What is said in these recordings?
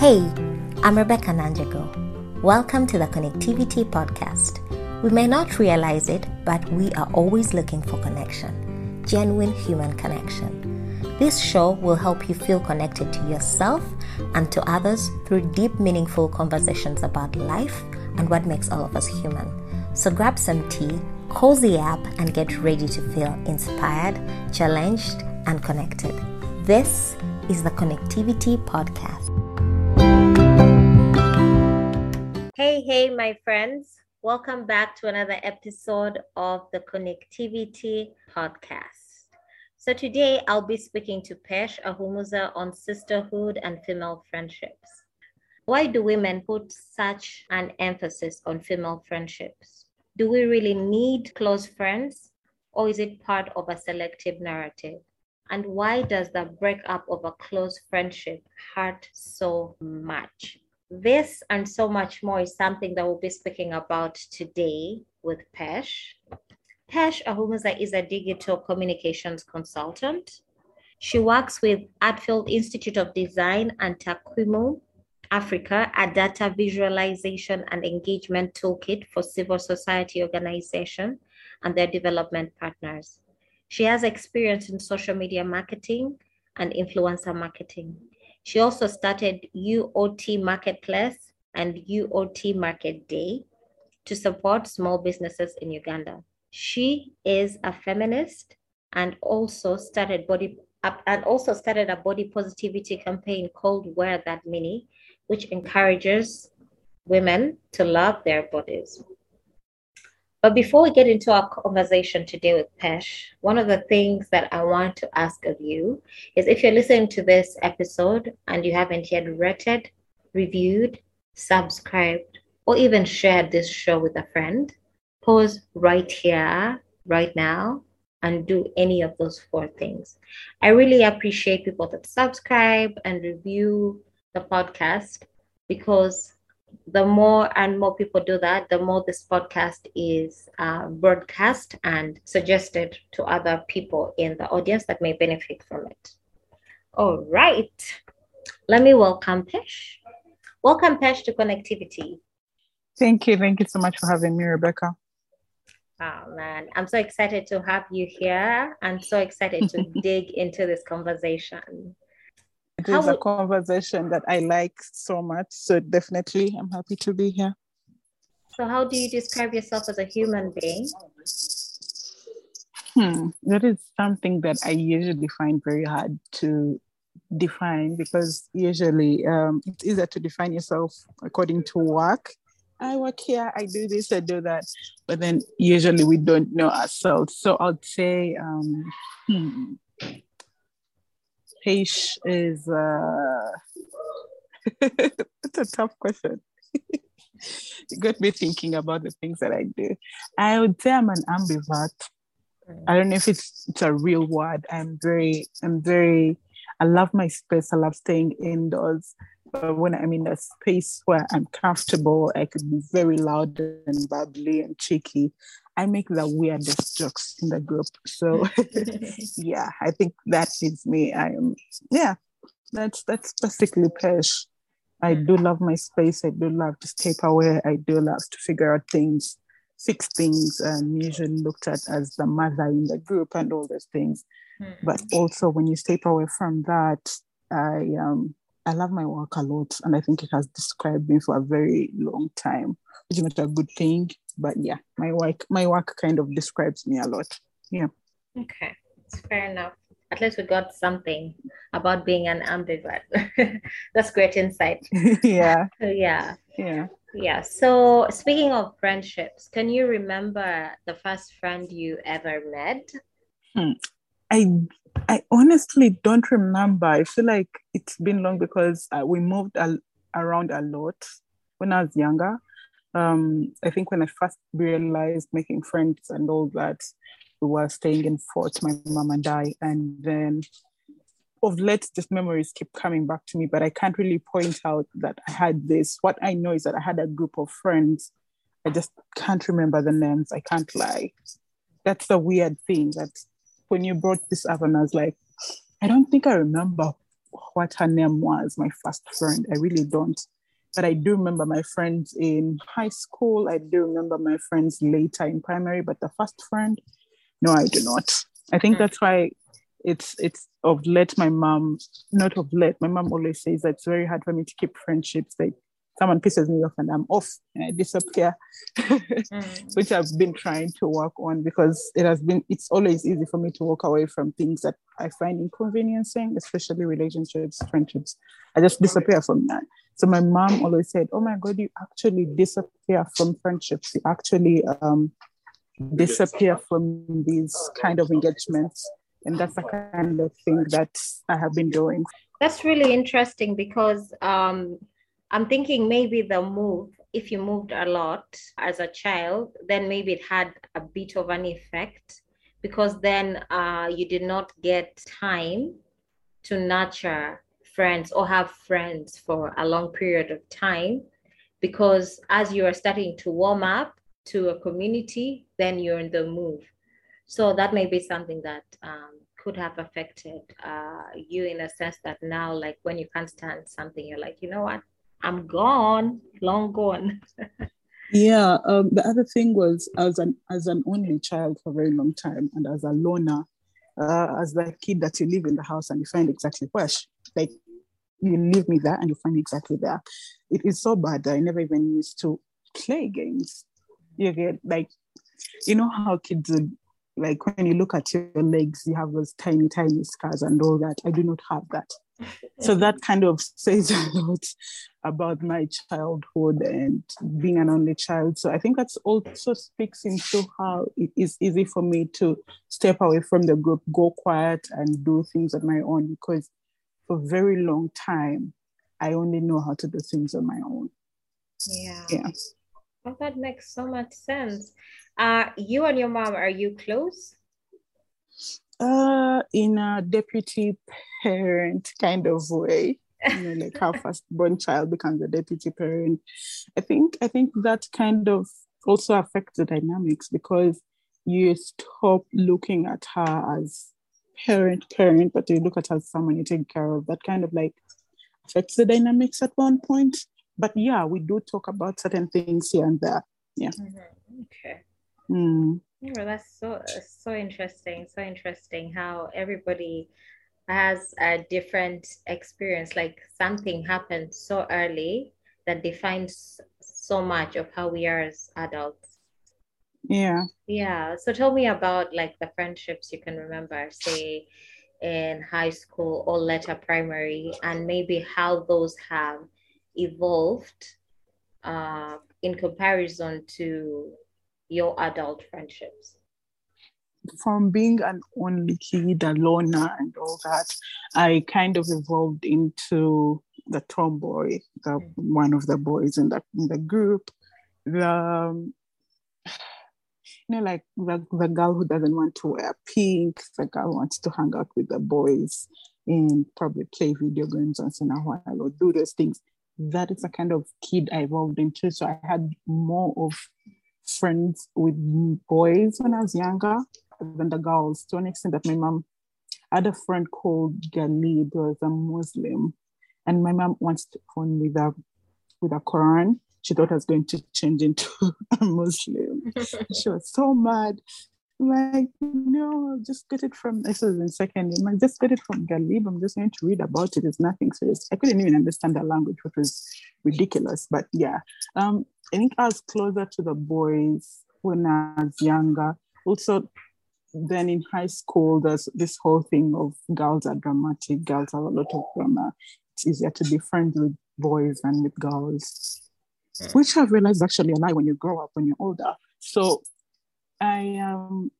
Hey, I'm Rebecca Nanjago. Welcome to the Connectivity Podcast. We may not realize it, but we are always looking for connection, genuine human connection. This show will help you feel connected to yourself and to others through deep, meaningful conversations about life and what makes all of us human. So grab some tea, cozy up, and get ready to feel inspired, challenged, and connected. This is the Connectivity Podcast. Hey, hey, my friends. Welcome back to another episode of the Connectivity Podcast. So, today I'll be speaking to Pesh Ahumuza on sisterhood and female friendships. Why do women put such an emphasis on female friendships? Do we really need close friends, or is it part of a selective narrative? And why does the breakup of a close friendship hurt so much? This and so much more is something that we'll be speaking about today with Pesh. Pesh Ahumuza is a digital communications consultant. She works with Artfield Institute of Design and Takwimu Africa, a data visualization and engagement toolkit for civil society organization and their development partners. She has experience in social media marketing and influencer marketing. She also started UOT Marketplace and UOT Market Day to support small businesses in Uganda. She is a feminist and also started body uh, and also started a body positivity campaign called Wear That Mini, which encourages women to love their bodies. But before we get into our conversation today with Pesh, one of the things that I want to ask of you is if you're listening to this episode and you haven't yet rated, reviewed, subscribed, or even shared this show with a friend, pause right here, right now, and do any of those four things. I really appreciate people that subscribe and review the podcast because the more and more people do that, the more this podcast is uh, broadcast and suggested to other people in the audience that may benefit from it. All right. Let me welcome Pesh. Welcome, Pesh, to Connectivity. Thank you. Thank you so much for having me, Rebecca. Oh, man. I'm so excited to have you here and so excited to dig into this conversation. It is a conversation that I like so much. So definitely, I'm happy to be here. So, how do you describe yourself as a human being? Hmm, that is something that I usually find very hard to define because usually um, it's easier to define yourself according to work. I work here, I do this, I do that, but then usually we don't know ourselves. So I'd say, um, hmm, Pesh is uh it's a tough question. you got me thinking about the things that I do. I would say I'm an ambivert. I don't know if it's it's a real word. I'm very, I'm very, I love my space. I love staying indoors. But when I'm in a space where I'm comfortable, I could be very loud and bubbly and cheeky. I make the weirdest jokes in the group. So yeah, I think that is me. I am yeah, that's that's basically Pesh. I do love my space. I do love to step away. I do love to figure out things, fix things, and usually looked at as the mother in the group and all those things. Mm-hmm. But also when you step away from that, I um I love my work a lot, and I think it has described me for a very long time, which is not a good thing but yeah, my work my work kind of describes me a lot. Yeah. Okay, it's fair enough. At least we got something about being an ambivert. That's great insight. yeah. yeah. Yeah. Yeah. So speaking of friendships, can you remember the first friend you ever met? Hmm. I I honestly don't remember. I feel like it's been long because uh, we moved a, around a lot when I was younger um, I think when I first realized making friends and all that, we were staying in Fort, my mom and I, and then of late, just memories keep coming back to me, but I can't really point out that I had this. What I know is that I had a group of friends. I just can't remember the names. I can't lie. That's the weird thing that when you brought this up, and I was like, I don't think I remember what her name was, my first friend. I really don't. But I do remember my friends in high school. I do remember my friends later in primary, but the first friend, no, I do not. I think hmm. that's why it's it's of late my mom, not of late, my mom always says that it's very hard for me to keep friendships. Like someone pisses me off and I'm off and I disappear, mm. which I've been trying to work on because it has been, it's always easy for me to walk away from things that I find inconveniencing, especially relationships, friendships. I just disappear from that. So my mom always said, Oh my God, you actually disappear from friendships. You actually um, disappear from these kind of engagements. And that's the kind of thing that I have been doing. That's really interesting because um, I'm thinking maybe the move, if you moved a lot as a child, then maybe it had a bit of an effect because then uh, you did not get time to nurture friends or have friends for a long period of time because as you are starting to warm up to a community, then you're in the move. So that may be something that um, could have affected uh, you in a sense that now, like when you can't stand something, you're like, you know what, I'm gone, long gone. yeah. Um, the other thing was as an as an only child for a very long time, and as a loner, uh, as the kid that you live in the house and you find exactly where, like you leave me there and you find me exactly there. It is so bad that I never even used to play games. You get like, you know how kids would like when you look at your legs, you have those tiny, tiny scars and all that. I do not have that so that kind of says a lot about my childhood and being an only child so i think that's also speaks into how it is easy for me to step away from the group go quiet and do things on my own because for a very long time i only know how to do things on my own. Yeah. Yeah. Well, that makes so much sense. Uh you and your mom are you close? Uh, in a deputy parent kind of way. You know, like how firstborn child becomes a deputy parent. I think I think that kind of also affects the dynamics because you stop looking at her as parent parent, but you look at as someone you take care of. That kind of like affects the dynamics at one point. But yeah, we do talk about certain things here and there. Yeah. Mm-hmm. Okay. Mm. That's so so interesting. So interesting how everybody has a different experience. Like something happened so early that defines so much of how we are as adults. Yeah. Yeah. So tell me about like the friendships you can remember, say in high school or later primary, and maybe how those have evolved uh, in comparison to your adult friendships? From being an only kid, a loner, and all that, I kind of evolved into the tomboy, the mm. one of the boys in the in the group. The um, you know, like the, the girl who doesn't want to wear pink, the girl wants to hang out with the boys and probably play video games once in a while or do those things. That is the kind of kid I evolved into. So I had more of friends with boys when I was younger than the girls, to an extent that my mom had a friend called Galib, who was a Muslim, and my mom wants to phone with a with a Quran. She thought I was going to change into a Muslim. she was so mad. Like, no, just get it from this is in second year. Just get it from Galib. I'm just going to read about it. It's nothing serious. I couldn't even understand the language, which was ridiculous. But yeah. Um, I think I was closer to the boys when I was younger. Also, then in high school, there's this whole thing of girls are dramatic, girls have a lot of drama. It's easier to be friends with boys than with girls, mm. which I've realized actually a lie when you grow up, when you're older. So I um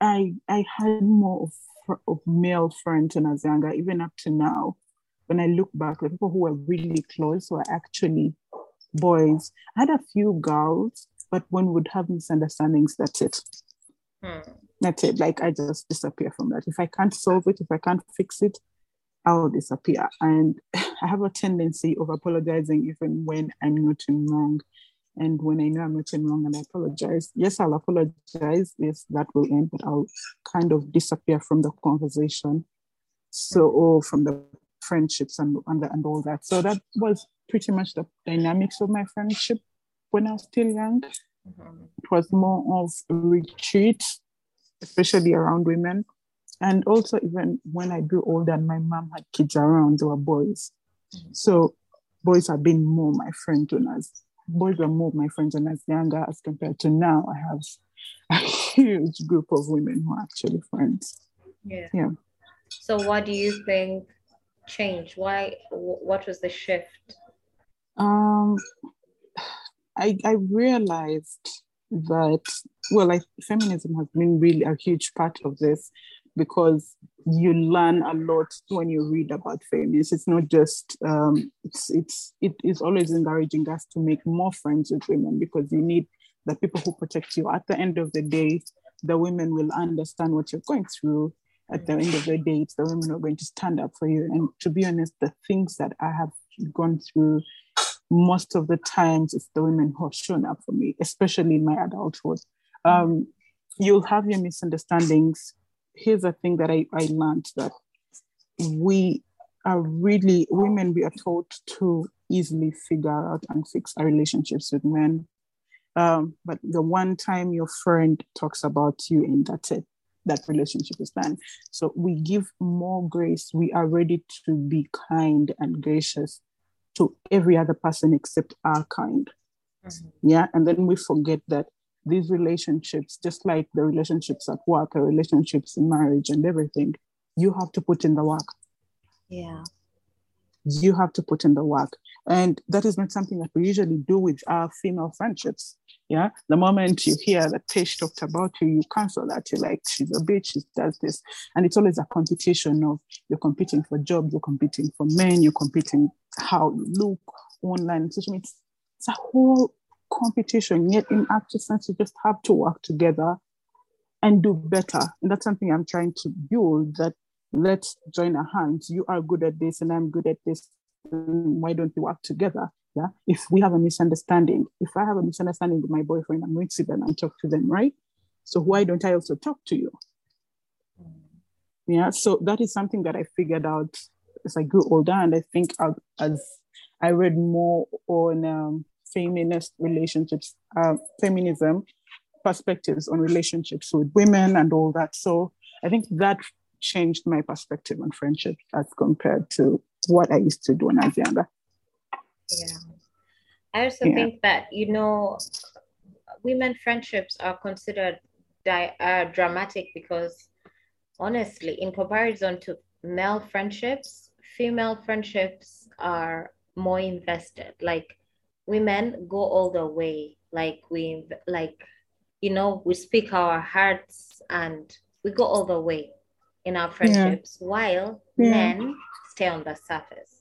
I I had more of, of male friends when I was younger, even up to now. When I look back, the people who were really close were actually boys. I had a few girls, but one would have misunderstandings. That's it. Hmm. That's it. Like I just disappear from that. If I can't solve it, if I can't fix it, I'll disappear. And I have a tendency of apologizing even when I'm not in wrong. And when I know I'm not wrong and I apologize, yes, I'll apologize. Yes, that will end, but I'll kind of disappear from the conversation. So, or from the friendships and, and, and all that. So that was pretty much the dynamics of my friendship when I was still young. Mm-hmm. It was more of a retreat, especially around women. And also, even when I grew older and my mom had kids around, they were boys. Mm-hmm. So boys have been more my friend I was, boys were more my friends when I was younger as compared to now. I have a huge group of women who are actually friends. Yeah. Yeah. So what do you think changed? Why what was the shift? Um I I realized that well like feminism has been really a huge part of this because you learn a lot when you read about feminism. It's not just um, it's it's it is always encouraging us to make more friends with women because you need the people who protect you. At the end of the day, the women will understand what you're going through. At the end of the day, it's the women who are going to stand up for you. And to be honest, the things that I have gone through, most of the times, it's the women who have shown up for me, especially in my adulthood. Um, you'll have your misunderstandings here's the thing that I, I learned that we are really women we are taught to easily figure out and fix our relationships with men. Um, but the one time your friend talks about you and that's it that relationship is done. So we give more grace. We are ready to be kind and gracious to every other person except our kind. Mm-hmm. yeah and then we forget that these relationships, just like the relationships at work, the relationships in marriage and everything, you have to put in the work. Yeah. You have to put in the work. And that is not something that we usually do with our female friendships. Yeah. The moment you hear that Tish talked about you, you cancel that. You're like, she's a bitch, she does this. And it's always a competition of you're competing for jobs, you're competing for men, you're competing how you look online, social media. It's a whole competition, yet in actual sense, you just have to work together and do better. And that's something I'm trying to build that let's join our hands. You are good at this and I'm good at this. Why don't we work together? Yeah. If we have a misunderstanding, if I have a misunderstanding with my boyfriend, I'm going to sit them and talk to them, right? So why don't I also talk to you? Yeah. So that is something that I figured out as I grew older. And I think as I read more on um, feminist relationships, uh, feminism perspectives on relationships with women and all that. So I think that changed my perspective on friendship as compared to what I used to do when I was younger. Yeah. I also yeah. think that, you know, women friendships are considered di- uh, dramatic because honestly, in comparison to male friendships, female friendships are more invested. Like women go all the way like we like you know we speak our hearts and we go all the way in our friendships yeah. while yeah. men stay on the surface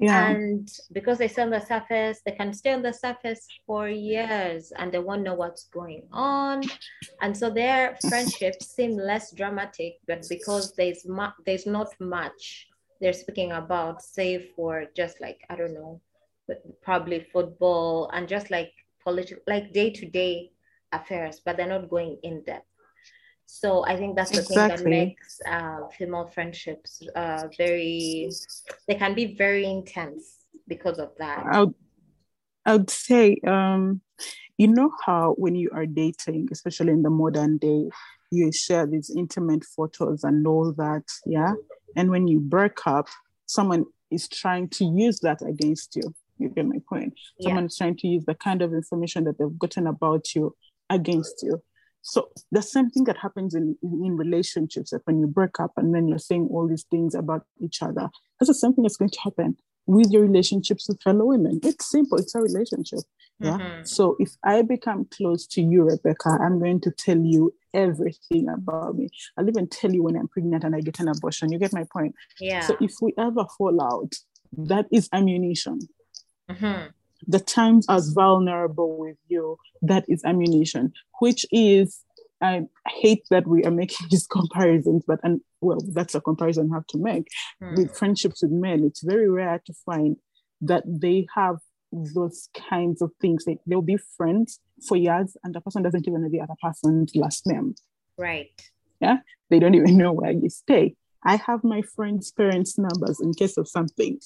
yeah. And because they stay on the surface, they can stay on the surface for years and they won't know what's going on. And so their friendships seem less dramatic, but because there's mu- there's not much they're speaking about, save for just like, I don't know, probably football and just like political, like day to day affairs, but they're not going in depth. So I think that's the exactly. thing that makes uh, female friendships uh, very, they can be very intense because of that. I would, I would say, um, you know how when you are dating, especially in the modern day, you share these intimate photos and all that, yeah? And when you break up, someone is trying to use that against you. You get my point. Yeah. Someone is trying to use the kind of information that they've gotten about you against you. So the same thing that happens in, in relationships that when you break up and then you're saying all these things about each other, that's the same thing that's going to happen with your relationships with fellow women. It's simple, it's a relationship. Yeah. Mm-hmm. So if I become close to you, Rebecca, I'm going to tell you everything about me. I'll even tell you when I'm pregnant and I get an abortion. You get my point? Yeah. So if we ever fall out, that is ammunition. Mm-hmm. The times as vulnerable with you, that is ammunition, which is, I hate that we are making these comparisons, but and well, that's a comparison I have to make. Mm. With friendships with men, it's very rare to find that they have those kinds of things. Like they'll be friends for years and the person doesn't even know the other person's last name. Right. Yeah. They don't even know where you stay. I have my friends' parents' numbers in case of something.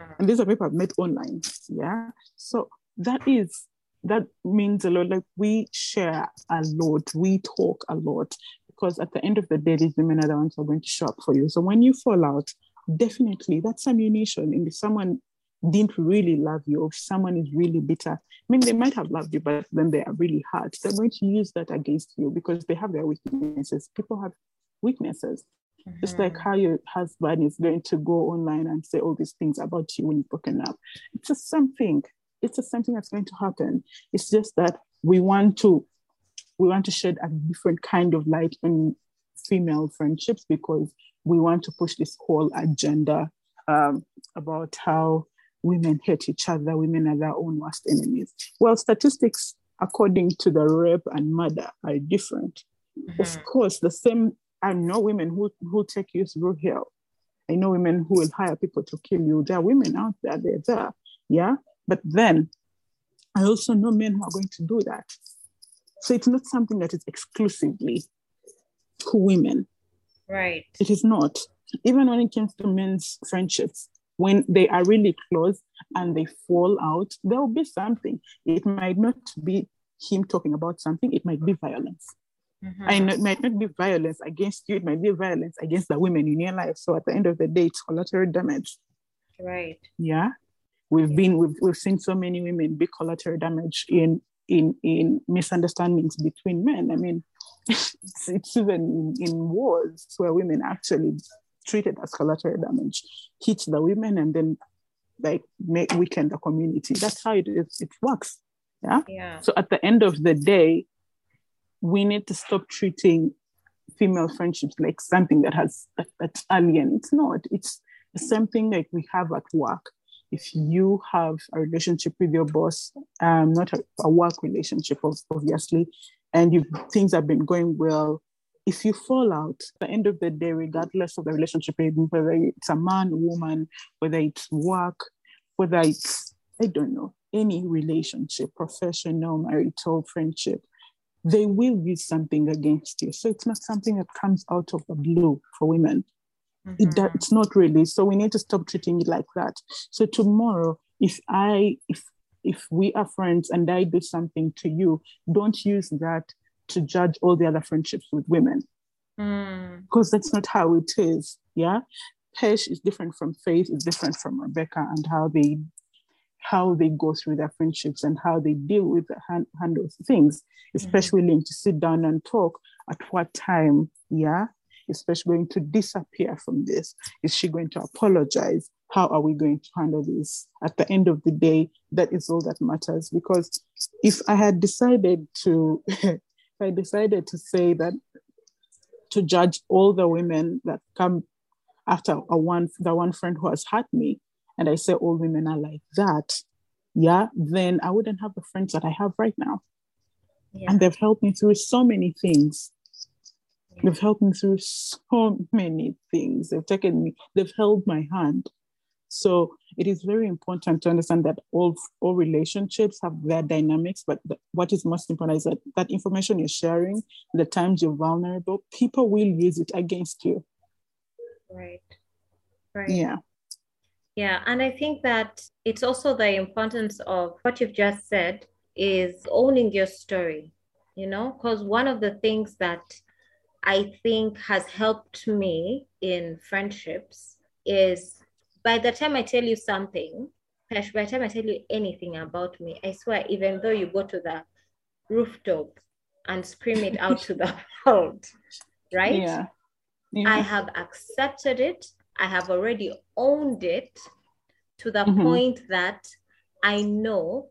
Mm. And these are people I've met online. Yeah. So that is that means a lot. Like we share a lot, we talk a lot. Because at the end of the day, these women are the ones who are going to show up for you. So when you fall out, definitely that's ammunition. And if someone didn't really love you, or if someone is really bitter, I mean, they might have loved you, but then they are really hard. They're going to use that against you because they have their weaknesses. People have weaknesses. Mm-hmm. Just like how your husband is going to go online and say all these things about you when you've broken up. It's just something. It's just something that's going to happen. It's just that we want to we want to shed a different kind of light on female friendships because we want to push this whole agenda um, about how women hate each other, women are their own worst enemies. Well, statistics according to the rape and murder are different. Mm-hmm. Of course, the same I know women who, who take you through hell. I know women who will hire people to kill you. There are women out there, they're there. Yeah. But then I also know men who are going to do that. So it's not something that is exclusively to women. Right. It is not. Even when it comes to men's friendships, when they are really close and they fall out, there will be something. It might not be him talking about something, it might be violence. Mm-hmm. And it might not be violence against you, it might be violence against the women in your life. So at the end of the day, it's collateral damage. Right. Yeah. We've yeah. been we've, we've seen so many women be collateral damage in in in misunderstandings between men. I mean, it's, it's even in, in wars where women actually treated as collateral damage hit the women and then like make weaken the community. That's how it is. It works. Yeah. Yeah. So at the end of the day, we need to stop treating female friendships like something that has that, that's alien. It's not. It's the same thing like we have at work. If you have a relationship with your boss, um, not a, a work relationship, obviously, and you things have been going well, if you fall out, the end of the day, regardless of the relationship, whether it's a man, woman, whether it's work, whether it's I don't know any relationship, professional, marital, friendship, they will use something against you. So it's not something that comes out of the blue for women. Mm-hmm. It, it's not really. So we need to stop treating it like that. So tomorrow, if I if if we are friends and I do something to you, don't use that to judge all the other friendships with women. Mm. Because that's not how it is. Yeah. Pesh is different from Faith, is different from Rebecca and how they how they go through their friendships and how they deal with the hand, handle things, especially mm-hmm. to sit down and talk at what time, yeah, especially going to disappear from this. Is she going to apologize? How are we going to handle this? At the end of the day, that is all that matters. Because if I had decided to, if I decided to say that to judge all the women that come after a one the one friend who has hurt me, and I say all women are like that, yeah, then I wouldn't have the friends that I have right now. Yeah. And they've helped me through so many things. Yeah. They've helped me through so many things. They've taken me, they've held my hand. So it is very important to understand that all, all relationships have their dynamics, but the, what is most important is that that information you're sharing, the times you're vulnerable, people will use it against you. Right. Right. Yeah. Yeah, and I think that it's also the importance of what you've just said is owning your story, you know, because one of the things that I think has helped me in friendships is by the time I tell you something, by the time I tell you anything about me, I swear, even though you go to the rooftop and scream it out to the world, right? Yeah. yeah. I have accepted it I have already owned it to the mm-hmm. point that I know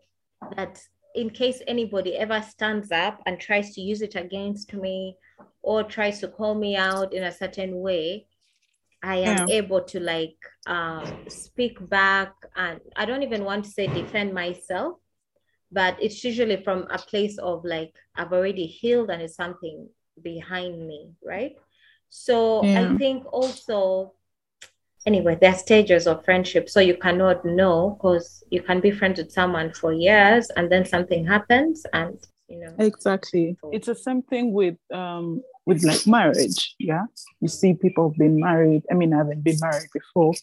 that in case anybody ever stands up and tries to use it against me or tries to call me out in a certain way, I am yeah. able to like um, speak back. And I don't even want to say defend myself, but it's usually from a place of like, I've already healed and it's something behind me, right? So yeah. I think also anyway, there are stages of friendship. So you cannot know because you can be friends with someone for years and then something happens and you know. Exactly. It's the same thing with um with like marriage. Yeah. You see people have been married. I mean, I haven't been married before,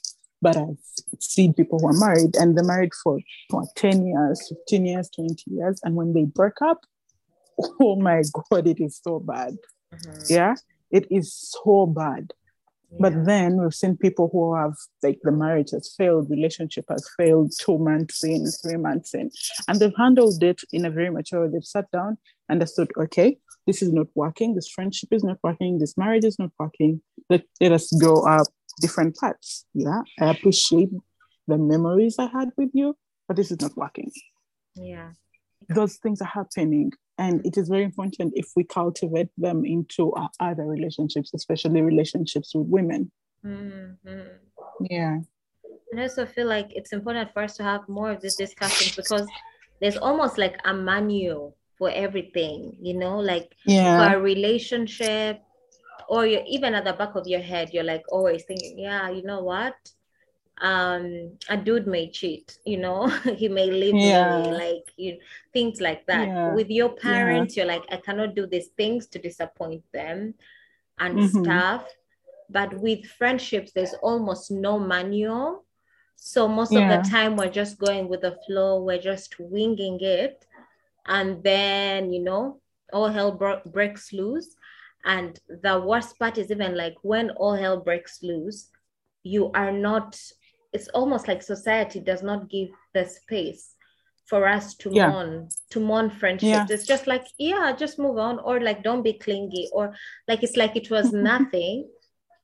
but I've seen people who are married and they're married for what, 10 years, 15 years, 20 years. And when they break up, oh my God, it is so bad. Mm-hmm. Yeah. It is so bad. But then we've seen people who have like the marriage has failed, relationship has failed two months in, three months in, and they've handled it in a very mature. They've sat down, understood, okay, this is not working, this friendship is not working, this marriage is not working. Let, let us go up different paths. Yeah, I appreciate the memories I had with you, but this is not working. Yeah, those things are happening and it is very important if we cultivate them into our other relationships especially relationships with women mm-hmm. yeah and i also feel like it's important for us to have more of these discussions because there's almost like a manual for everything you know like yeah. for a relationship or you're even at the back of your head you're like always thinking yeah you know what um a dude may cheat you know he may leave yeah. me like you things like that yeah. with your parents yeah. you're like i cannot do these things to disappoint them and mm-hmm. stuff but with friendships there's almost no manual so most of the time we're just going with the flow we're just winging it and then you know all hell bro- breaks loose and the worst part is even like when all hell breaks loose you are not it's almost like society does not give the space for us to yeah. mourn to mourn friendships yeah. it's just like yeah just move on or like don't be clingy or like it's like it was nothing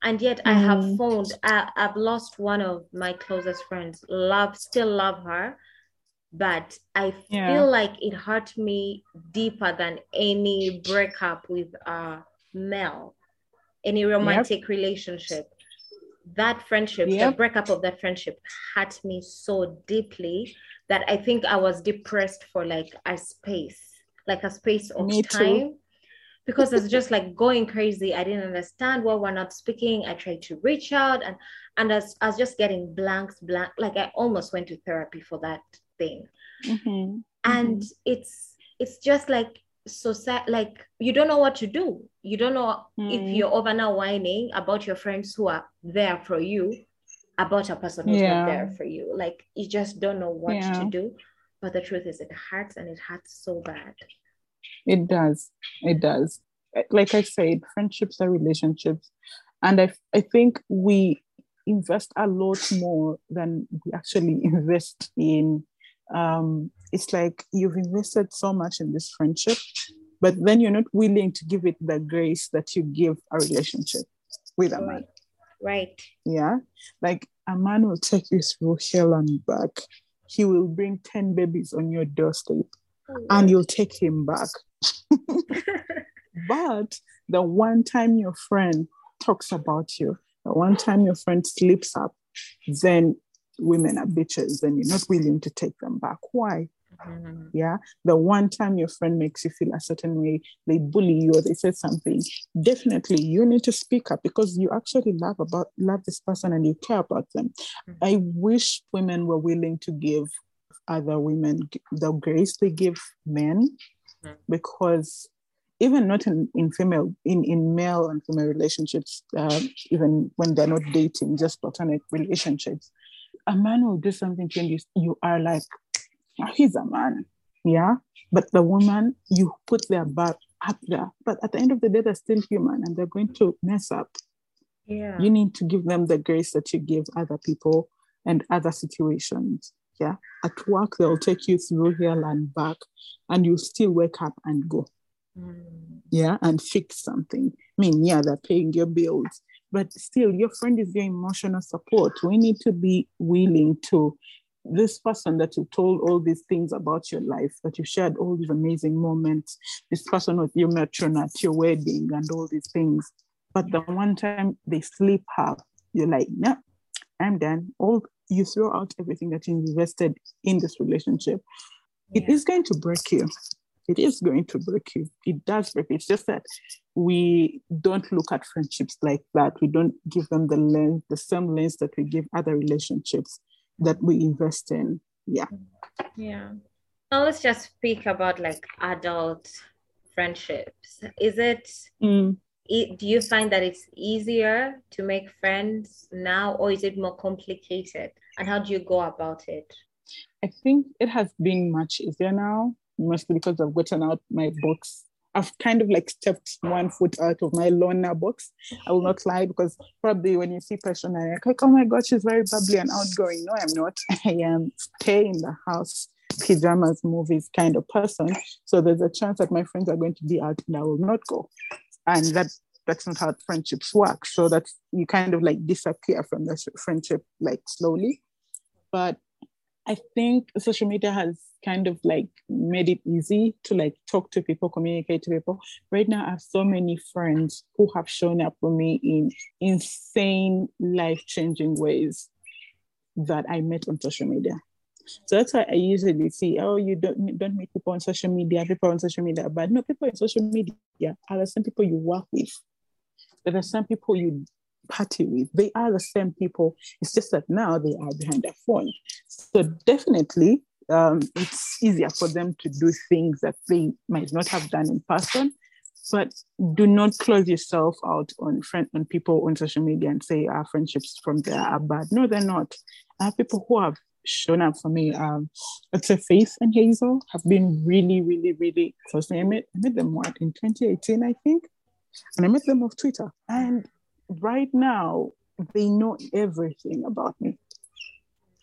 and yet mm. i have mm. found I, i've lost one of my closest friends love still love her but i yeah. feel like it hurt me deeper than any breakup with a male any romantic yep. relationship that friendship, yep. the breakup of that friendship hurt me so deeply that I think I was depressed for like a space, like a space of me time. Too. Because it's just like going crazy. I didn't understand why we're not speaking. I tried to reach out and and I was, I was just getting blanks, blank. Like I almost went to therapy for that thing. Mm-hmm. And mm-hmm. it's it's just like so sad like you don't know what to do. You don't know mm. if you're over now whining about your friends who are there for you about a person who's yeah. not there for you. Like you just don't know what yeah. to do. But the truth is it hurts and it hurts so bad. It does. It does. Like i said friendships are relationships. And i, I think we invest a lot more than we actually invest in um, it's like you've invested so much in this friendship, but then you're not willing to give it the grace that you give a relationship with a man. Right. Yeah. Like a man will take you through hell and back. He will bring 10 babies on your doorstep oh, and you'll take him back. but the one time your friend talks about you, the one time your friend slips up, then women are bitches and you're not willing to take them back. Why? Mm-hmm. Yeah. The one time your friend makes you feel a certain way, they bully you or they say something, definitely you need to speak up because you actually love about love this person and you care about them. Mm-hmm. I wish women were willing to give other women the grace they give men mm-hmm. because even not in, in female in, in male and female relationships uh, even when they're not dating just platonic relationships a man will do something to you, you are like, he's a man. Yeah. But the woman, you put their back up there. But at the end of the day, they're still human and they're going to mess up. Yeah. You need to give them the grace that you give other people and other situations. Yeah. At work, they'll take you through here and back, and you still wake up and go. Mm. Yeah. And fix something. I mean, yeah, they're paying your bills, but still your friend is your emotional support we need to be willing to this person that you told all these things about your life that you shared all these amazing moments this person with your matron at your wedding and all these things but the one time they sleep up you're like no i'm done all you throw out everything that you invested in this relationship yeah. it is going to break you it is going to break you. It does break. It's just that we don't look at friendships like that. We don't give them the lens, the same lens that we give other relationships that we invest in. Yeah. Yeah. Now let's just speak about like adult friendships. Is it mm. do you find that it's easier to make friends now or is it more complicated and how do you go about it i think it has been much easier now mostly because i've gotten out my books I've kind of like stepped one foot out of my loner box. I will not lie because probably when you see person I like, oh my God, she's very bubbly and outgoing. No, I'm not. I am stay in the house, pajamas, movies kind of person. So there's a chance that my friends are going to be out and I will not go. And that that's not how friendships work. So that you kind of like disappear from the friendship like slowly. But I think social media has kind of like made it easy to like talk to people, communicate to people. Right now, I have so many friends who have shown up for me in insane, life changing ways that I met on social media. So that's why I usually see, oh, you don't don't meet people on social media, people on social media, but no, people on social media are the same people you work with. There are some people you party with. They are the same people. It's just that now they are behind a phone. So definitely, um, it's easier for them to do things that they might not have done in person. But do not close yourself out on friend on people on social media and say our friendships from there are bad. No, they're not. I have people who have shown up for me. Um, let's say Faith and Hazel have been really, really, really close. I met I met them what in 2018, I think, and I met them off Twitter. And right now, they know everything about me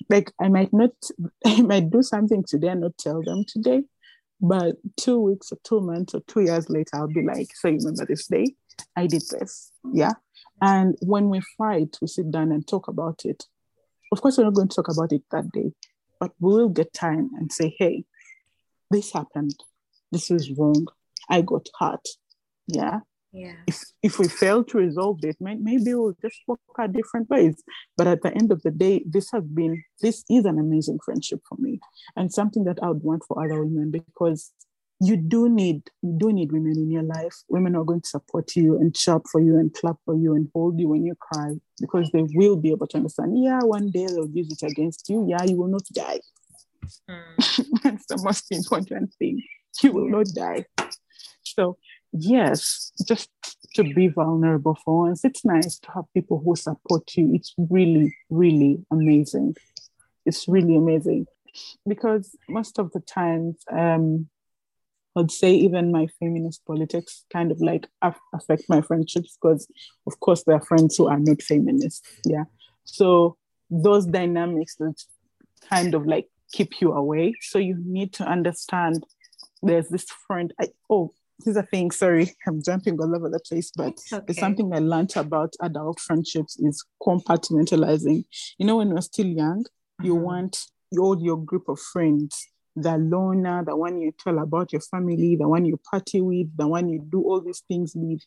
like I might not, I might do something today and not tell them today, but two weeks or two months or two years later, I'll be like, so you remember this day? I did this. Yeah. And when we fight, we sit down and talk about it. Of course, we're not going to talk about it that day, but we will get time and say, hey, this happened. This is wrong. I got hurt. Yeah. Yeah. If if we fail to resolve it, maybe we'll just walk our different ways. But at the end of the day, this has been this is an amazing friendship for me, and something that I would want for other women because you do need you do need women in your life. Women are going to support you and shout for you and clap for you and hold you when you cry because they will be able to understand. Yeah, one day they'll use it against you. Yeah, you will not die. Mm. That's the most important thing. You will not die. So yes, just to be vulnerable for once. It's nice to have people who support you. It's really, really amazing. It's really amazing because most of the times, um, I'd say even my feminist politics kind of like affect my friendships because, of course, there are friends who are not feminists. Yeah. So those dynamics that kind of like keep you away. So you need to understand there's this friend. I, oh, this is a thing, sorry, I'm jumping all over the place, but it's, okay. something I learned about adult friendships is compartmentalizing. You know, when you're still young, mm-hmm. you want all your group of friends, the loner, the one you tell about your family, the one you party with, the one you do all these things with,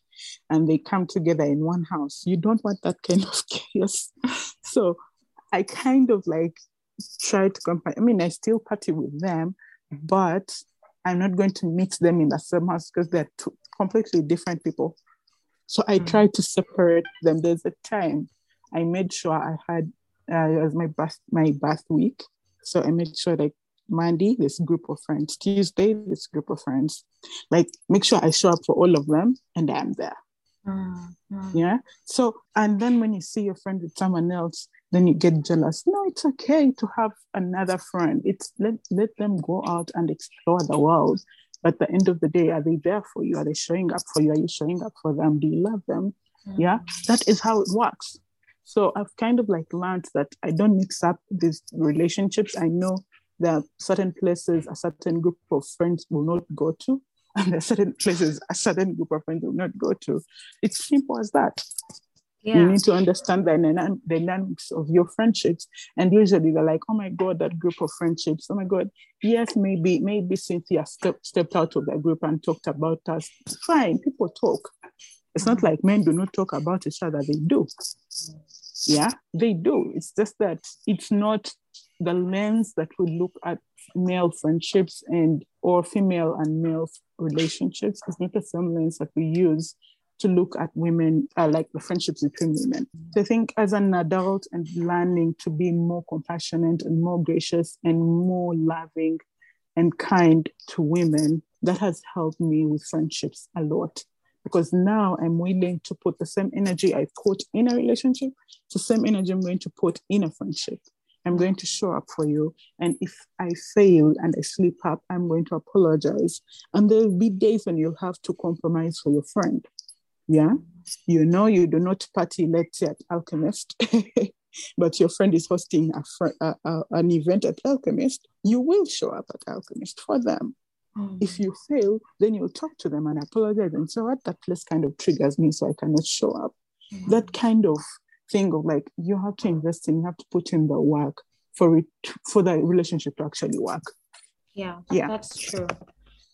and they come together in one house. You don't want that kind of chaos. So I kind of like try to compare. I mean, I still party with them, but I'm not going to mix them in the same house because they're two completely different people. So I mm. tried to separate them. There's a time I made sure I had uh, it was my birth my birth week. So I made sure like Monday, this group of friends, Tuesday, this group of friends. Like make sure I show up for all of them and I'm there. Mm, mm. Yeah. So and then when you see your friend with someone else, then you get jealous. No, it's okay to have another friend. It's let, let them go out and explore the world. But at the end of the day, are they there for you? Are they showing up for you? Are you showing up for them? Do you love them? Mm-hmm. Yeah, that is how it works. So I've kind of like learned that I don't mix up these relationships. I know there are certain places a certain group of friends will not go to, and there are certain places a certain group of friends will not go to. It's simple as that. Yeah. You need to understand the dynamics of your friendships. And usually they're like, oh my God, that group of friendships. Oh my God. Yes, maybe, maybe Cynthia step, stepped out of that group and talked about us. Fine, people talk. It's not mm-hmm. like men do not talk about each other, they do. Yeah, they do. It's just that it's not the lens that we look at male friendships and or female and male relationships. It's not the same lens that we use to look at women, uh, like the friendships between women. So I think as an adult and learning to be more compassionate and more gracious and more loving and kind to women, that has helped me with friendships a lot because now I'm willing to put the same energy I put in a relationship, the same energy I'm going to put in a friendship. I'm going to show up for you. And if I fail and I slip up, I'm going to apologize. And there'll be days when you'll have to compromise for your friend. Yeah. You know, you do not party, let's say, at Alchemist, but your friend is hosting a fr- a, a, an event at Alchemist. You will show up at Alchemist for them. Mm. If you fail, then you'll talk to them and apologize and so what that place kind of triggers me, so I cannot show up. Mm. That kind of thing of like you have to invest in, you have to put in the work for it for the relationship to actually work. Yeah, yeah, that's true.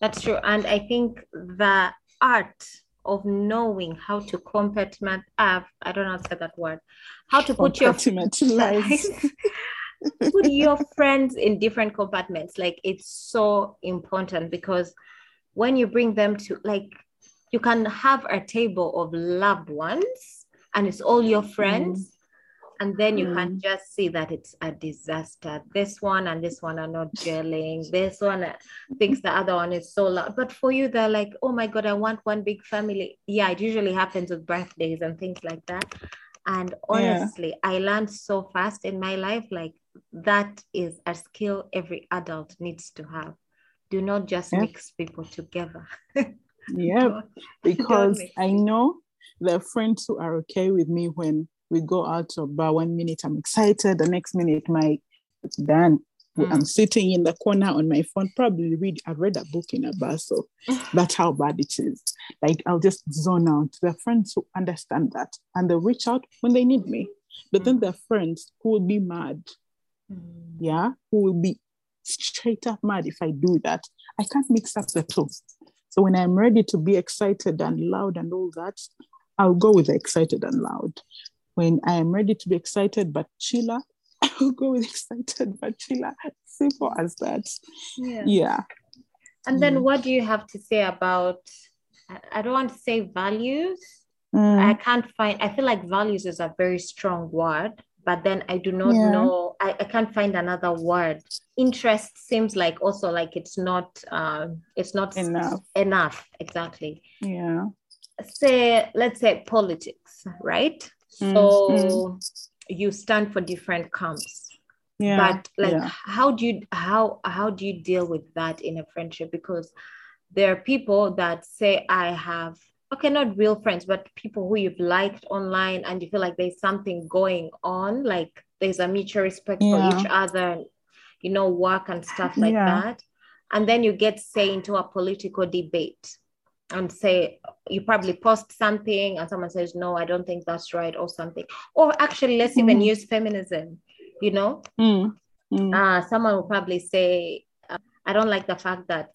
That's true. And I think the art of knowing how to compartment uh, I don't know how to say that word. How to put your put your friends in different compartments. Like it's so important because when you bring them to like you can have a table of loved ones and it's all your friends. Mm. And then you mm. can just see that it's a disaster. This one and this one are not gelling. This one thinks the other one is so loud. But for you, they're like, oh my God, I want one big family. Yeah, it usually happens with birthdays and things like that. And honestly, yeah. I learned so fast in my life. Like, that is a skill every adult needs to have. Do not just yeah. mix people together. yeah, because I know there are friends who are okay with me when we go out of bar. One minute I'm excited, the next minute my it's done. Mm. I'm sitting in the corner on my phone, probably read. I've read a book in a bar, so that's how bad it is. Like I'll just zone out. There are friends who understand that and they reach out when they need me. But mm. then there are friends who will be mad. Mm. Yeah, who will be straight up mad if I do that. I can't mix up the two. So when I'm ready to be excited and loud and all that, I'll go with the excited and loud. When I am ready to be excited but chiller, I'll go with excited but chiller. Simple as that. Yeah. yeah. And then mm. what do you have to say about I don't want to say values. Mm. I can't find I feel like values is a very strong word, but then I do not yeah. know I, I can't find another word. Interest seems like also like it's not um it's not enough. Enough, exactly. Yeah say let's say politics right so mm. you stand for different camps yeah but like yeah. how do you how how do you deal with that in a friendship because there are people that say i have okay not real friends but people who you've liked online and you feel like there's something going on like there's a mutual respect yeah. for each other you know work and stuff like that and then you get say into a political debate and say you probably post something and someone says no i don't think that's right or something or actually let's mm. even use feminism you know mm. Mm. Uh, someone will probably say uh, i don't like the fact that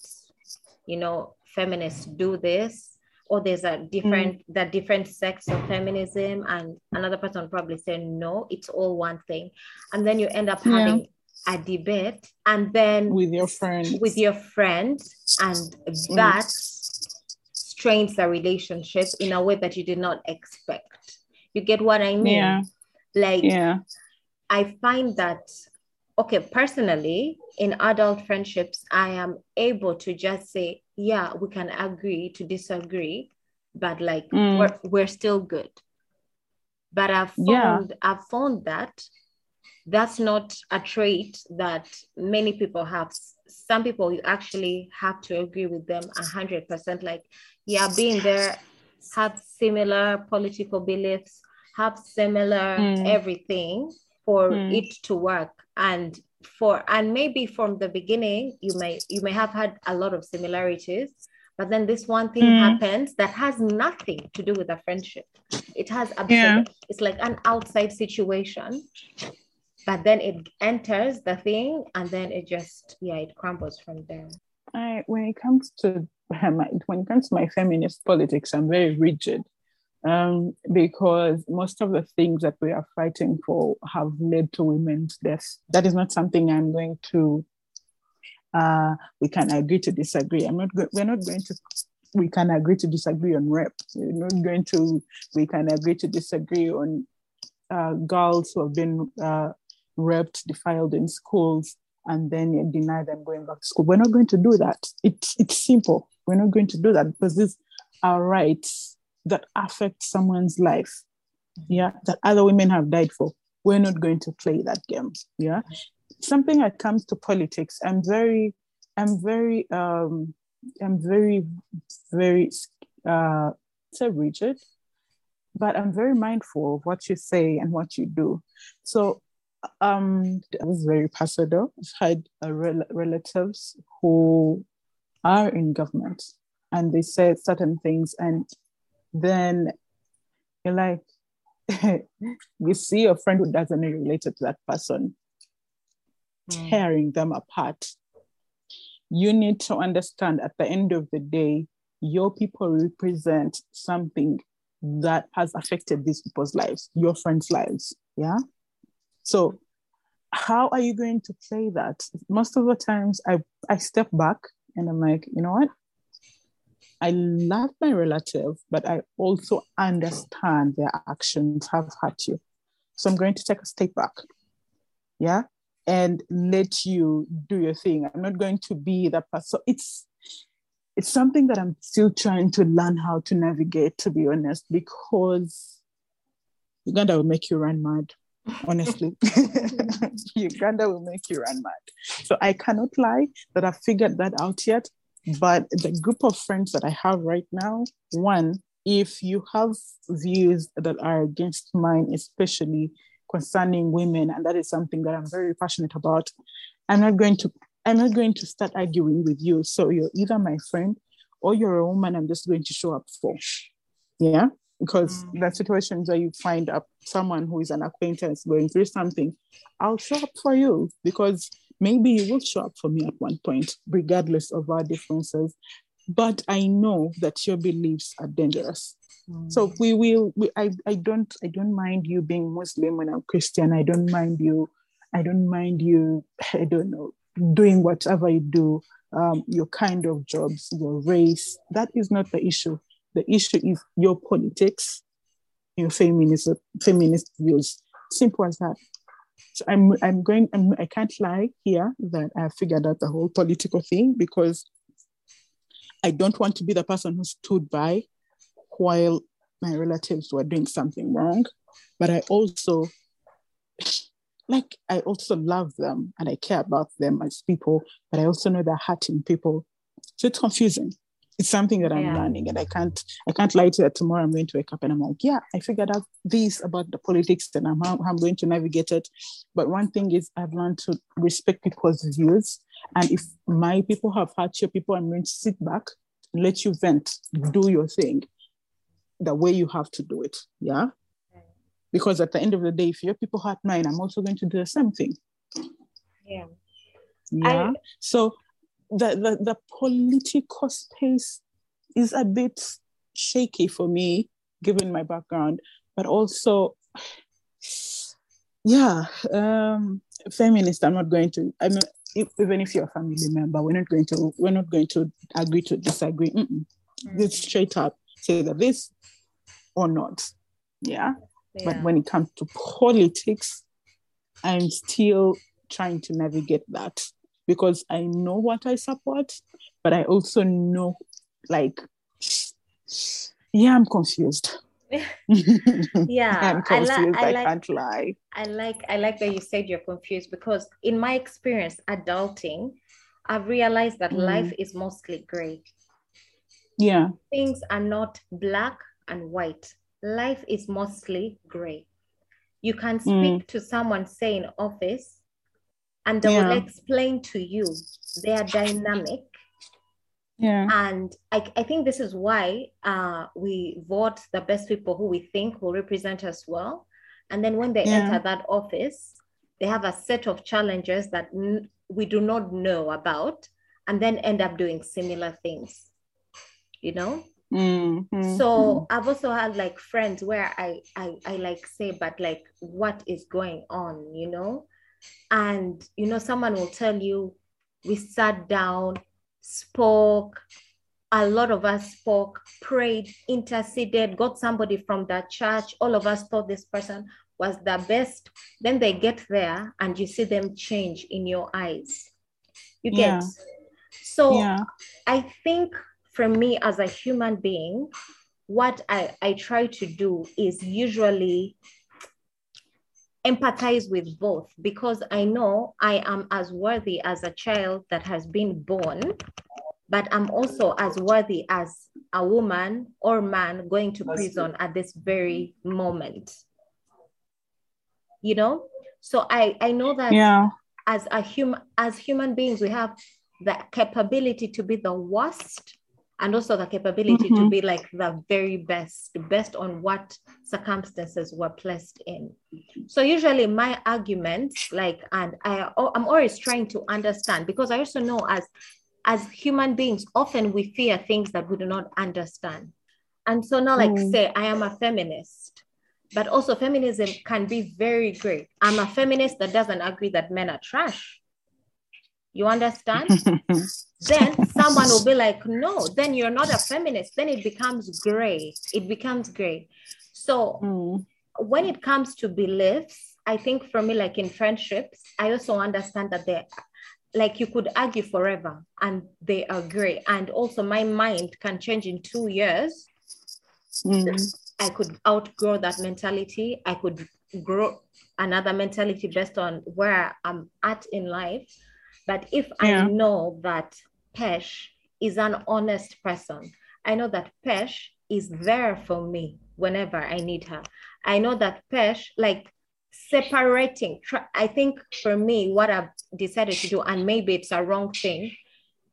you know feminists do this or there's a different mm. the different sects of feminism and another person probably say no it's all one thing and then you end up having a debate and then with your friend with your friend and mm. that strains the relationship in a way that you did not expect. You get what I mean? Yeah. Like, yeah. I find that, okay, personally, in adult friendships, I am able to just say, yeah, we can agree to disagree, but like mm. we're, we're still good. But I've found, yeah. I've found that that's not a trait that many people have some people you actually have to agree with them 100% like yeah being there have similar political beliefs have similar mm. everything for mm. it to work and for and maybe from the beginning you may you may have had a lot of similarities but then this one thing mm. happens that has nothing to do with a friendship it has absolutely yeah. it's like an outside situation but then it enters the thing and then it just yeah it crumbles from there I, when it comes to when it comes to my feminist politics i'm very rigid um, because most of the things that we are fighting for have led to women's deaths that is not something i'm going to uh, we can agree to disagree i'm not go- we're not going to we can agree to disagree on rep we're not going to we can agree to disagree on uh, girls who have been uh, raped, defiled in schools, and then deny them going back to school. We're not going to do that. It's it's simple. We're not going to do that because these are rights that affect someone's life, yeah, that other women have died for, we're not going to play that game. Yeah. Something that comes to politics, I'm very, I'm very, um, I'm very, very, uh, so rigid, but I'm very mindful of what you say and what you do. So, um, I was very passive. I've had uh, rel- relatives who are in government and they say certain things, and then you're like, you see a friend who doesn't relate to that person, mm. tearing them apart. You need to understand at the end of the day, your people represent something that has affected these people's lives, your friends' lives. Yeah. So, how are you going to play that? Most of the times, I, I step back and I'm like, you know what? I love my relative, but I also understand their actions have hurt you. So I'm going to take a step back. Yeah. And let you do your thing. I'm not going to be that person. So it's it's something that I'm still trying to learn how to navigate, to be honest, because Uganda will make you run mad, honestly. Uganda will make you run mad. So I cannot lie that I've figured that out yet. But the group of friends that I have right now, one, if you have views that are against mine, especially concerning women, and that is something that I'm very passionate about, I'm not going to I'm not going to start arguing with you. So you're either my friend or you're a woman I'm just going to show up for. Yeah. Because mm. the situations where you find up someone who is an acquaintance going through something, I'll show up for you because maybe you will show up for me at one point, regardless of our differences. But I know that your beliefs are dangerous. Mm. So we will. We, I. I don't. I don't mind you being Muslim when I'm Christian. I don't mind you. I don't mind you. I don't know doing whatever you do, um, your kind of jobs, your race. That is not the issue. The issue is your politics, your feminist feminist views. Simple as that. So I'm I'm going. I'm, I can't lie here that I figured out the whole political thing because I don't want to be the person who stood by while my relatives were doing something wrong. But I also like I also love them and I care about them as people, but I also know they're hurting people. So it's confusing. It's something that I'm yeah. learning, and I can't I can't lie to you that tomorrow I'm going to wake up and I'm like, yeah, I figured out this about the politics and I'm how I'm going to navigate it. But one thing is I've learned to respect people's views, and if my people have hurt your people, I'm going to sit back, let you vent, do your thing, the way you have to do it. Yeah because at the end of the day if your people hurt mine i'm also going to do the same thing yeah yeah I, so the, the the political space is a bit shaky for me given my background but also yeah um feminist i'm not going to i mean if, even if you're a family member we're not going to we're not going to agree to disagree. Mm. It's straight up say that this or not. Yeah? Yeah. But when it comes to politics, I'm still trying to navigate that because I know what I support, but I also know, like, yeah, I'm confused. yeah, I'm confused. I, li- I, I like, can't lie. I like I like that you said you're confused because in my experience adulting, I've realized that mm. life is mostly gray. Yeah. Things are not black and white life is mostly gray. You can speak mm. to someone, say in office, and they yeah. will explain to you their dynamic. Yeah. And I, I think this is why uh, we vote the best people who we think will represent us well. And then when they yeah. enter that office, they have a set of challenges that n- we do not know about, and then end up doing similar things. You know? Mm-hmm. So I've also had like friends where I, I I like say, but like what is going on, you know? And you know, someone will tell you, we sat down, spoke, a lot of us spoke, prayed, interceded, got somebody from that church. All of us thought this person was the best. Then they get there and you see them change in your eyes. You get yeah. so yeah. I think for me as a human being, what I, I try to do is usually empathize with both because I know I am as worthy as a child that has been born, but I'm also as worthy as a woman or man going to prison at this very moment. You know? So I, I know that Yeah. as a human as human beings, we have the capability to be the worst and also the capability to Mhm. be like the very best, based on what circumstances we're placed in. So usually my arguments, like, and I I'm always trying to understand because I also know as as human beings, often we fear things that we do not understand. And so now, like, Mm. say I am a feminist, but also feminism can be very great. I'm a feminist that doesn't agree that men are trash. You understand? then someone will be like, no, then you're not a feminist. Then it becomes gray. It becomes gray. So Mm. when it comes to beliefs, I think for me, like in friendships, I also understand that they like you could argue forever and they agree. And also my mind can change in two years. Mm. I could outgrow that mentality. I could grow another mentality based on where I'm at in life. But if Yeah. I know that Pesh is an honest person, I know that Pesh is there for me whenever I need her. I know that Pesh, like separating, try, I think for me, what I've decided to do, and maybe it's a wrong thing,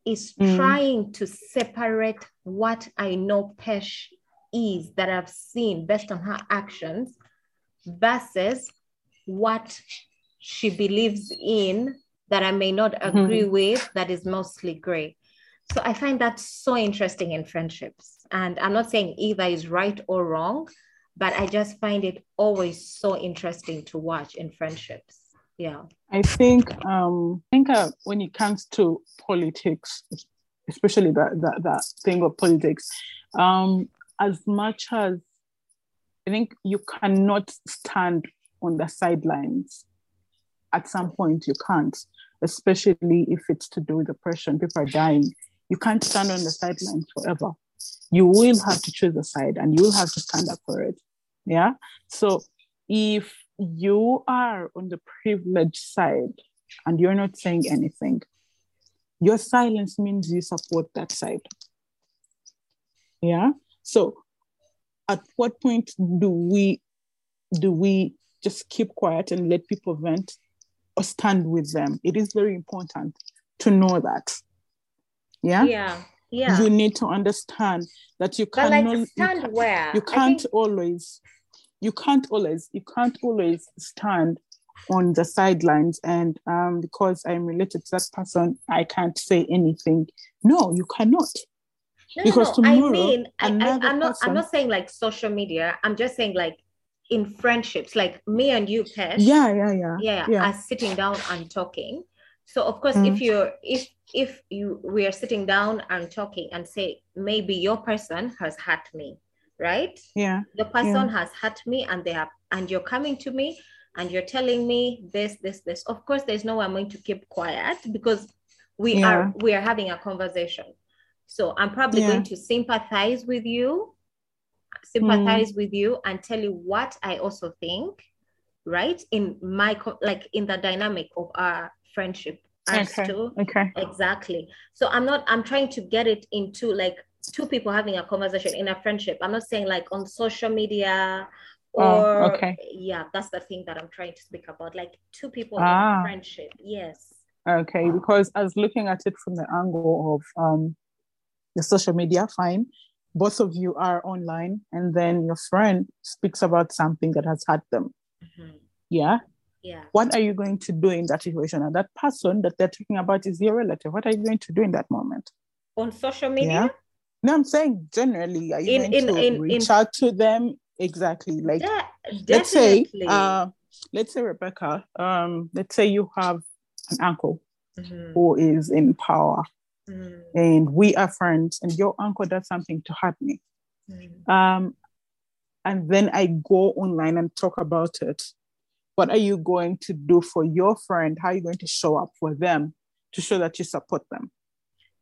is Mm. trying to separate what I know Pesh is that I've seen based on her actions versus what she believes in that I may not agree with that is mostly gray. So I find that so interesting in friendships. And I'm not saying either is right or wrong, but I just find it always so interesting to watch in friendships. Yeah. I think um, I think uh, when it comes to politics, especially that that, that thing of politics, um, as much as I think you cannot stand on the sidelines. At some point, you can't, especially if it's to do with oppression. People are dying. You can't stand on the sidelines forever. You will have to choose a side, and you will have to stand up for it. Yeah. So if you are on the privileged side and you're not saying anything, your silence means you support that side. Yeah. So at what point do we do we just keep quiet and let people vent or stand with them? It is very important to know that. Yeah. Yeah. Yeah. You need to understand that you cannot like you stand ca- where? you can't think- always you can't always you can't always stand on the sidelines and um because i'm related to that person i can't say anything no you cannot No, Because no, no. I tomorrow, mean, I, I, I'm not. person- I'm not saying like social media. I'm just saying like in friendships, like me and you, Pesh. yeah yeah yeah yeah, yeah are sitting down and talking. So of course, Mm. if you're if if you we are sitting down and talking and say maybe your person has hurt me, right? yeah The person has hurt me and they have and you're coming to me and you're telling me this, this, this. Of course, there's no way I'm going to keep quiet because we Yeah. are we are having a conversation. So I'm probably Yeah. going to sympathize with you, sympathize with you, and tell you what I also think, right? In my like in the dynamic of our friendship, okay two. okay Exactly. So I'm not, I'm trying to get it into like two people having a conversation in a friendship. I'm not saying like on social media Oh, okay. yeah, that's the thing that I'm trying to speak about. Like two people Ah. in friendship. Yes. okay because i was looking at it from the angle of um the social media fine both of you are online and then your friend speaks about something that has hurt them Mhm. yeah Yeah. what are you going to do in that situation? And that person that they're talking about is your relative. What are you going to do in that moment? On social media? Yeah. No, I'm saying generally, are you In- going in- to in- reach out to them? Exactly. Like let's say, uh, let's say Rebecca, um, let's say you have an uncle Mhm. who is in power Mhm. and we are friends and your uncle does something to hurt me. Mhm. Um, and then I go online and talk about it. What are you going to do for your friend? How are you going to show up for them to show that you support them?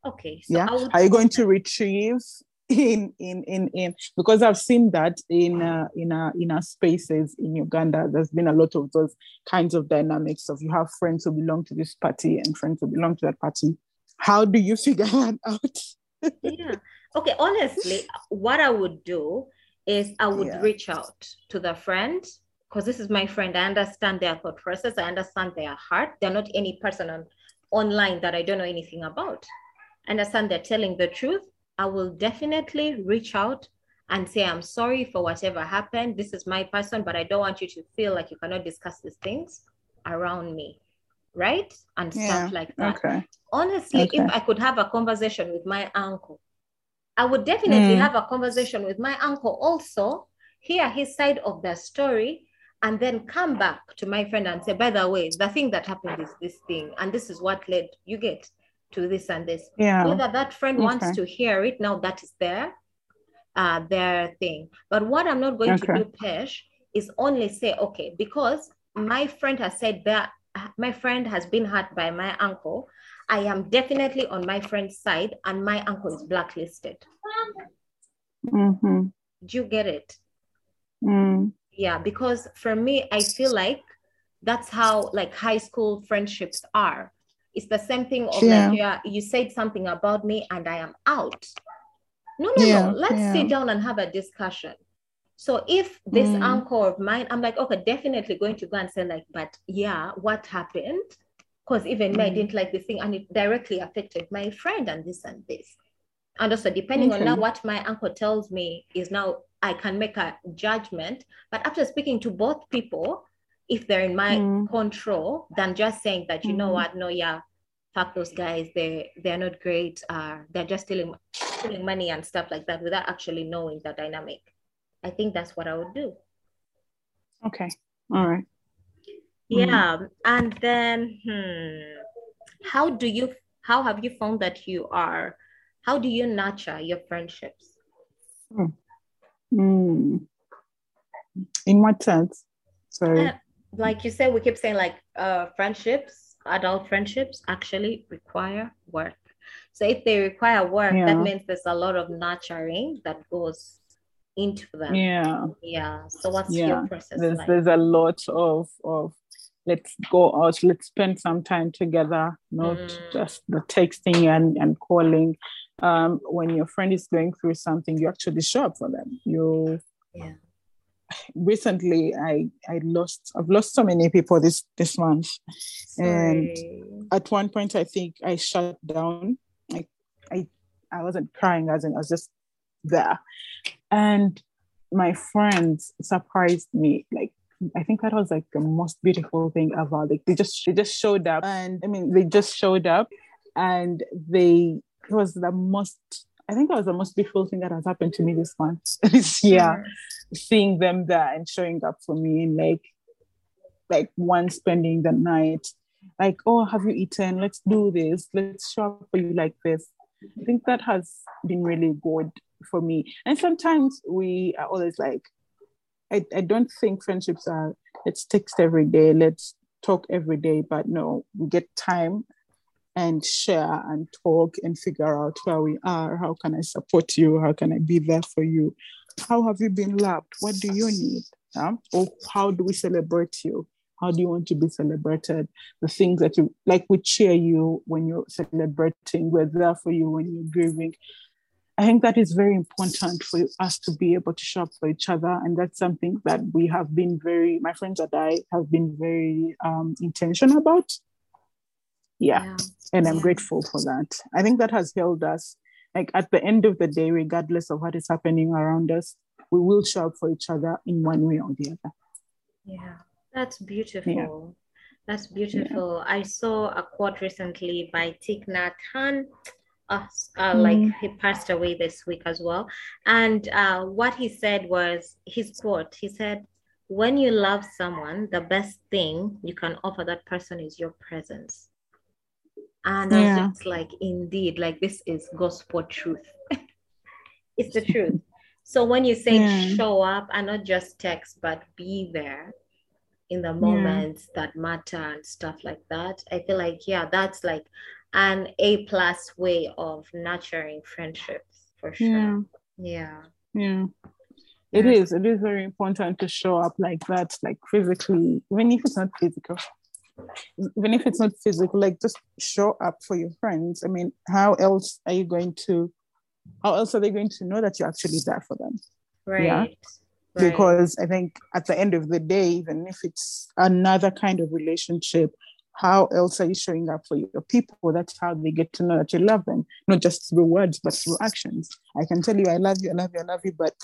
Okay. So yeah. Are you going to retrieve in in in in because I've seen that in uh, in uh, in our spaces in Uganda. There's been a lot of those kinds of dynamics of you have friends who belong to this party and friends who belong to that party. How do you figure that out? yeah. Okay. Honestly, what I would do is I would yeah. reach out to the friend because this is my friend. I understand their thought process. I understand their heart. They're not any person on online that I don't know anything about. I understand they're telling the truth I will definitely reach out and say, I'm sorry for whatever happened. This is my person, but I don't want you to feel like you cannot discuss these things around me. Right? And yeah. stuff like that. Okay. Honestly, okay. if I could have a conversation with my uncle, I would definitely mm. have a conversation with my uncle also, hear his side of the story, and then come back to my friend and say, by the way, the thing that happened is this thing, and this is what led you get to this and this. Yeah. Whether that friend okay. wants to hear it, now that is their uh, their thing. But what I'm not going okay. to do, Pesh, is only say, okay, because my friend has said that my friend has been hurt by my uncle. I am definitely on my friend's side, and my uncle is blacklisted. Mm-hmm. Do you get it? Mm. Yeah, because for me, I feel like that's how like high school friendships are. It's the same thing of yeah. like yeah, you said something about me and I am out. No, no, yeah, no. Let's yeah. sit down and have a discussion. So if this mm. uncle of mine, I'm like, okay, definitely going to go and say, like, but yeah, what happened? Because even mm. me, I mm. didn't like this thing and it directly affected my friend and this and this. And also depending okay. on now what my uncle tells me is now I can make a judgment. But after speaking to both people, if they're in my mm. control than just saying that you mm. know what no yeah fuck those guys they they're not great uh they're just stealing stealing money and stuff like that without actually knowing the dynamic i think that's what i would do okay all right yeah mm. and then hmm, how do you how have you found that you are how do you nurture your friendships mm. Mm. in what sense sorry uh, like you said, we keep saying like uh, friendships, adult friendships actually require work. So if they require work, yeah. that means there's a lot of nurturing that goes into them. Yeah. Yeah. So what's yeah. your process there's, like? There's a lot of of let's go out, let's spend some time together, not mm. just the texting and, and calling. Um, when your friend is going through something, you actually show up for them. You yeah recently I I lost I've lost so many people this this month, Sorry. and at one point I think I shut down. Like I I wasn't crying as in I was just there, and my friends surprised me like I think that was like the most beautiful thing ever. Like they just they just showed up and I mean they just showed up and they it was the most I think that was the most beautiful thing that has happened to me this month, this year, seeing them there and showing up for me, and like, like one spending the night, like, oh, have you eaten? Let's do this. Let's show up for you like this. I think that has been really good for me. And sometimes we are always like, I, I don't think friendships are let's text every day, let's talk every day, but no, we get time and share and talk and figure out where we are. How can I support you? How can I be there for you? How have you been loved? What do you need? Yeah? Or how do we celebrate you? How do you want to be celebrated? The things that you like, we cheer you when you're celebrating, we're there for you when you're grieving. I think that is very important for us to be able to show up for each other. And that's something that we have been very, my friends and I have been very um, intentional about yeah, yeah. and i'm yeah. grateful for that i think that has held us like at the end of the day regardless of what is happening around us we will show up for each other in one way or the other yeah that's beautiful yeah. that's beautiful i saw a quote recently by Thich Nhat Hanh uh, uh, mm. like he passed away this week as well and uh, what he said was his quote he said when you love someone the best thing you can offer that person is your presence and yeah. I was just like, indeed, like this is gospel truth. it's the truth. So when you say yeah. show up and not just text, but be there in the moments yeah. that matter and stuff like that, I feel like, yeah, that's like an A plus way of nurturing friendships for sure. Yeah. Yeah. Yeah. It Yeah. is. It is very important to show up like that, like physically, even if it's not physical. Even if it's not physical, like just show up for your friends. I mean, how else are you going to? How else are they going to know that you're actually there for them? Right. Yeah. Right. Because I think at the end of the day, even if it's another kind of relationship, how else are you showing up for your people? That's how they get to know that you love them, not just through words, but through actions. I can tell you, I love you, I love you, I love you, but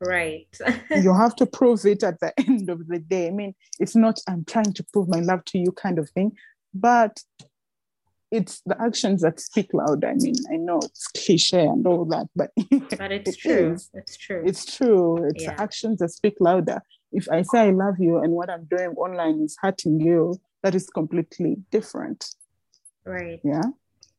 right. you have to prove it at the end of the day. I mean, it's not I'm trying to prove my love to you kind of thing, but it's the actions that speak louder. I mean, I know it's cliche and all that, but but it's it true. is. It's true. It's true. It's Yeah. actions that speak louder. If I say I love you and what I'm doing online is hurting you, that is completely different. right. Yeah.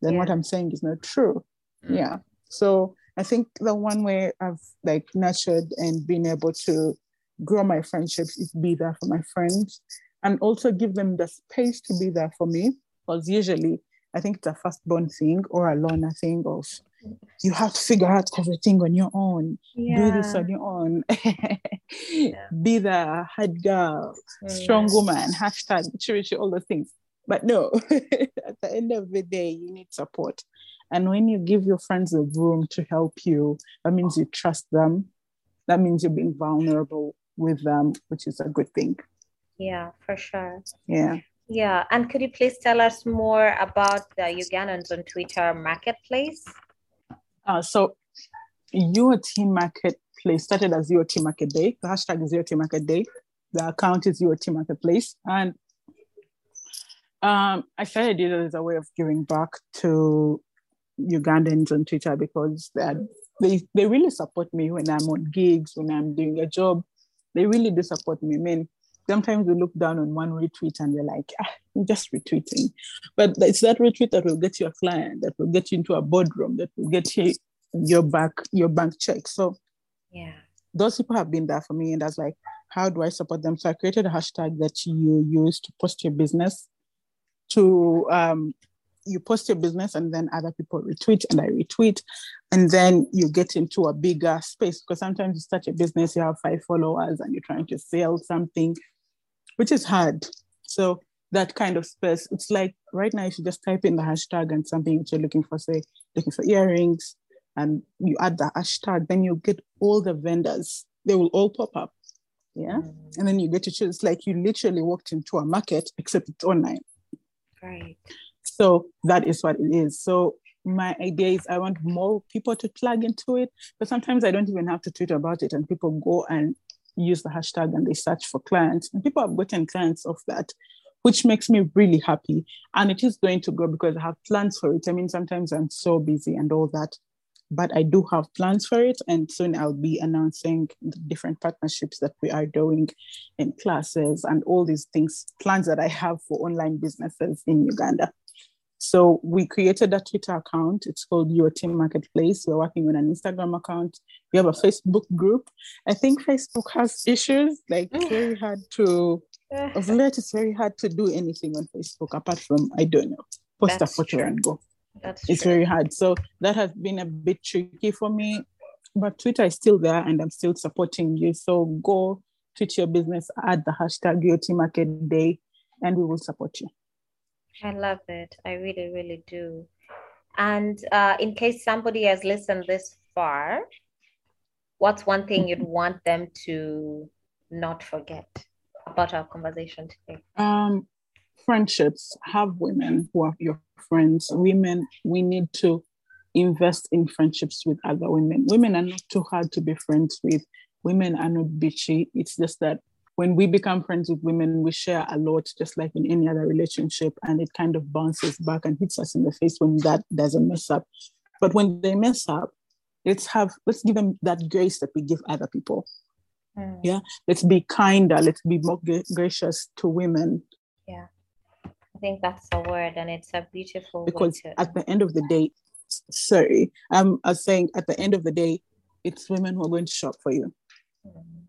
Then what I'm saying is not true. Mm. Yeah. So I think the one way I've like nurtured and been able to grow my friendships is be there for my friends and also give them the space to be there for me. Because usually I think it's a firstborn thing or a loner thing of you have to figure out everything on your own. Do this on your own. Yeah. Be the hard girl, strong woman, hashtag maturity, all those things. But no, at the end of the day, you need support. And when you give your friends a room to help you, that means you trust them. That means you're being vulnerable with them, which is a good thing. Yeah, for sure. Yeah. Yeah. And could you please tell us more about the Ugandans on Twitter marketplace? Uh, so UOT marketplace started as UOT market day. The hashtag is UOT market day. The account is UOT marketplace. And um, I started it as a way of giving back to Ugandans on Twitter because they, they really support me when I'm on gigs, when I'm doing a job. They really do support me. I mean, sometimes we look down on one retweet and we're like, ah, you're just retweeting. But it's that retweet that will get you a client, that will get you into a boardroom, that will get you your back your bank check. So Yeah. those people have been there for me, and I was like, how do I support them? So I created a hashtag that you use to post your business. To um, you post your business, and then other people retweet, and I retweet, and then you get into a bigger space because sometimes you start your business, you have five followers, and you're trying to sell something, which is hard. So that kind of space, it's like right now, if you just type in the hashtag and something that you're looking for, say looking for earrings, and you add the hashtag, then you get all the vendors. They will all pop up. Yeah. Mm, And then you get to choose like you literally walked into a market, except it's online. Right. So that is what it is. So my idea is I want more people to plug into it, but sometimes I don't even have to tweet about it, and people go and use the hashtag and they search for clients, and people have gotten clients of that, which makes me really happy. And it is going to grow because I have plans for it. I mean, sometimes I'm so busy and all that, but I do have plans for it, and soon I'll be announcing the different partnerships that we are doing in classes and all these things, plans that I have for online businesses in Uganda. So we created a Twitter account. It's called UOT Marketplace. We're working on an Instagram account. We have a Facebook group. I think Facebook has issues. Like it's very hard to of late. It's very hard to do anything on Facebook apart from I don't know, post That's a photo true. and go. That's It's true. very hard. So that has been a bit tricky for me. But Twitter is still there, and I'm still supporting you. So go tweet your business, add the hashtag UOT Market Day, and we will support you. I love it. I really, really do. And uh, in case somebody has listened this far, what's one thing you'd want them to not forget about our conversation today? um friendships have women who are your friends women we need to invest in friendships with other women women are not too hard to be friends with women are not bitchy it's just that when we become friends with women we share a lot just like in any other relationship and it kind of bounces back and hits us in the face when that doesn't mess up but when they mess up let's have let's give them that grace that we give other people Mm, Yeah. let's be kinder let's be more gra- gracious to women Yeah, I think that's a word, and it's a beautiful because to. at the end of the day, sorry, um, I was saying at the end of the day, it's women who are going to shop for you. Mm,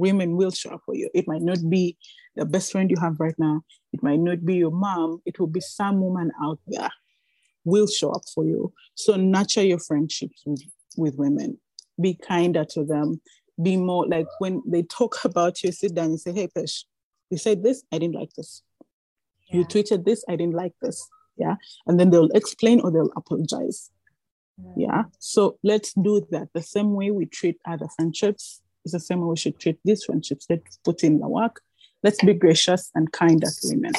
women will show up for you. It might not be the best friend you have right now. It might not be your mom. It will be some woman out there will show up for you. So nurture your friendships with, with women. Be kinder to them. Be more like when they talk about you, sit down and say, Hey, Pesh, you said this, I didn't like this. Yeah. You tweeted this, I didn't like this. Yeah. And then they'll explain or they'll apologize. Yeah. So let's do that. The same way we treat other friendships is the same way we should treat these friendships. Let's put in the work. Let's be gracious and kind as women.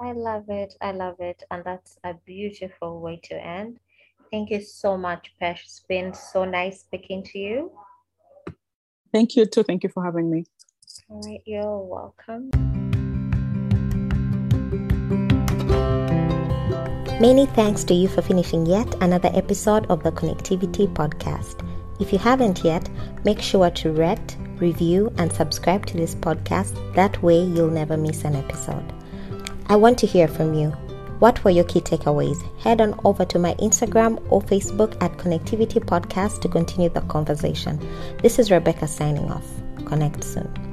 I love it. I love it. And that's a beautiful way to end. Thank you so much, Pesh. It's been so nice speaking to you. Thank you too. Thank you for having me. All right, you're welcome. Many thanks to you for finishing yet another episode of the Connectivity Podcast. If you haven't yet, make sure to rate, review, and subscribe to this podcast. That way, you'll never miss an episode. I want to hear from you. What were your key takeaways? Head on over to my Instagram or Facebook at Connectivity Podcast to continue the conversation. This is Rebecca signing off. Connect soon.